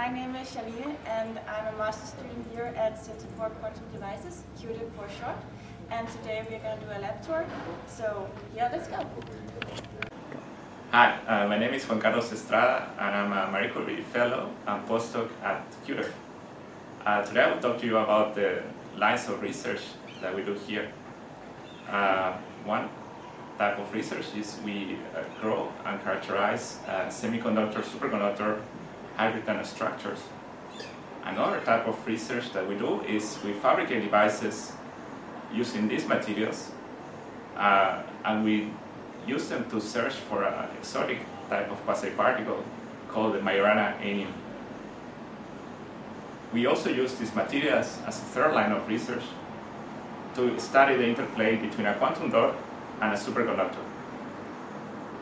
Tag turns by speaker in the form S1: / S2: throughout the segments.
S1: my name is Shaline and I'm a master student here at for Quantum Devices, QDev for short. And today we're going to do a lab tour. So yeah, let's go.
S2: Hi, uh, my name is Juan Carlos Estrada and I'm a Marie Curie Fellow and postdoc at QDev. Uh, today I will talk to you about the lines of research that we do here. Uh, one type of research is we uh, grow and characterize uh, semiconductor, superconductor, hybrid nanostructures. Another type of research that we do is we fabricate devices using these materials uh, and we use them to search for an exotic type of quasi-particle called the Majorana anyon. We also use these materials as a third line of research to study the interplay between a quantum dot and a superconductor.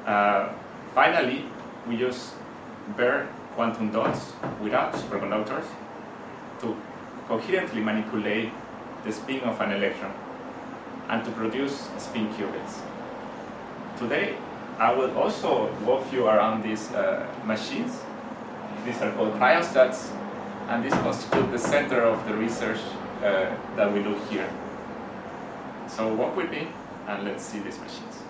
S2: Uh, finally, we use bare quantum dots without superconductors to coherently manipulate the spin of an electron and to produce spin qubits. Today, I will also walk you around these uh, machines. These are called cryostats, and these constitute the center of the research uh, that we do here. So walk with me and let's see these machines.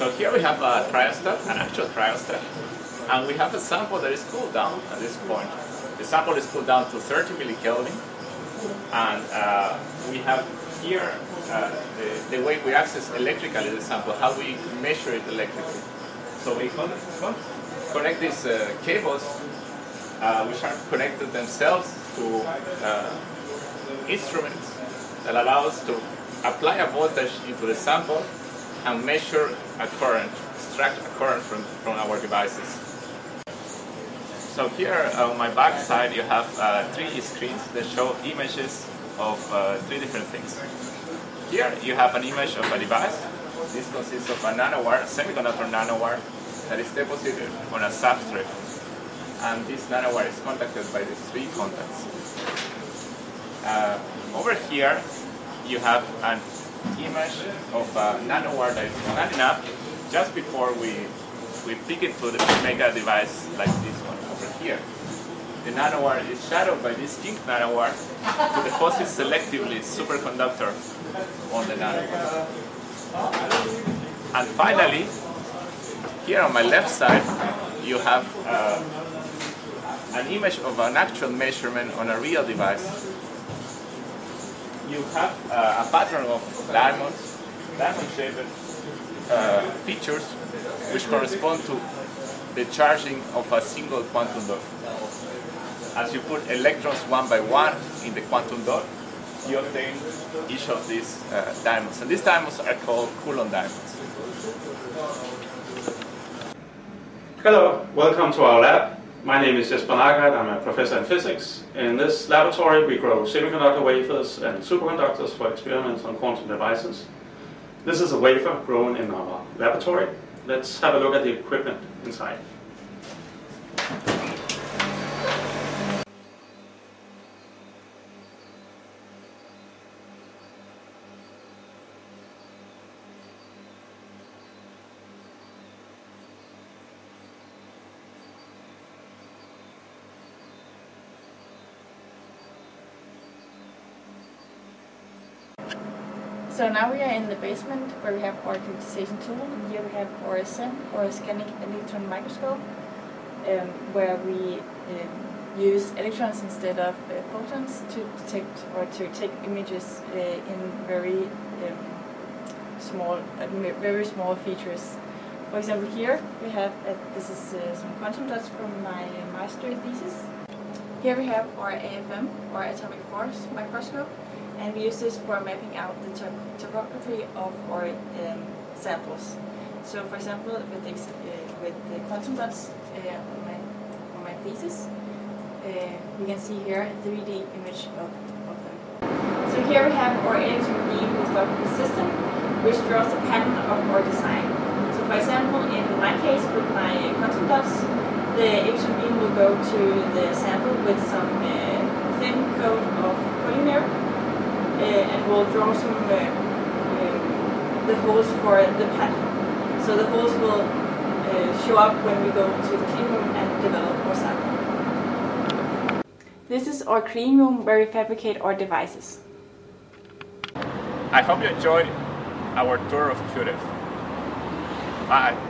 S2: So here we have a cryostat, an actual cryostat, and we have a sample that is cooled down at this point. The sample is cooled down to 30 millikelvin, and uh, we have here uh, the, the, way we access electrically the sample, how we measure it electrically. So we con con connect these uh, cables, uh, which are connected themselves to uh, instruments that allow us to apply a voltage into the sample and measure a current, extract a current from, from our devices. So here on my back side you have uh, three screens that show images of uh, three different things. Here you have an image of a device. This consists of a nanowire, a semiconductor nanowire, that is deposited on a substrate. And this nanowire is contacted by these three contacts. Uh, over here you have an image of a nanowire that is not enough just before we, we pick it to the, make a device like this one over here. The nanowire is shadowed by this pink nanowire to deposit selectively superconductor on the nanowire. And finally, here on my left side, you have uh, an image of an actual measurement on a real device you have uh, a pattern of diamonds, diamond-shaped uh, features, which correspond to the charging of a single quantum dot. As you put electrons one by one in the quantum dot, you obtain each of these uh, diamonds. And these diamonds are called Coulomb diamonds.
S3: Hello, welcome to our lab. My name is Jesper Nygård, I'm a professor in physics. In this laboratory we grow semiconductor wafers and superconductors for experiments on quantum devices. This is a wafer grown in our laboratory. Let's have a look at the equipment inside.
S1: So now we are in the basement where we have our characterization tool. And here we have our SEM, or scanning electron microscope, um, where we um, use electrons instead of uh, photons to detect or to take images uh, in very um, small, uh, very small features. For example, here we have uh, this is uh, some quantum dots from my master thesis. Here we have our AFM, or atomic force microscope, and we use this for mapping out the top topography of our um, samples. So, for example, with the, uh, with the quantum dots uh, on, my, on my thesis, uh, we can see here a 3D image of, of them. So here we have our electron beam lithography system, which draws a pattern of our design. So for example, in my case with my quantum dots, the electron beam will go to the sample with some uh, thin coat of polymer and we'll draw some uh, uh, the holes for the pattern. So the holes will uh, show up when we go to the clean room and develop our sample. This is our clean room where we fabricate our devices.
S2: I hope you enjoyed our tour of QDev. Bye.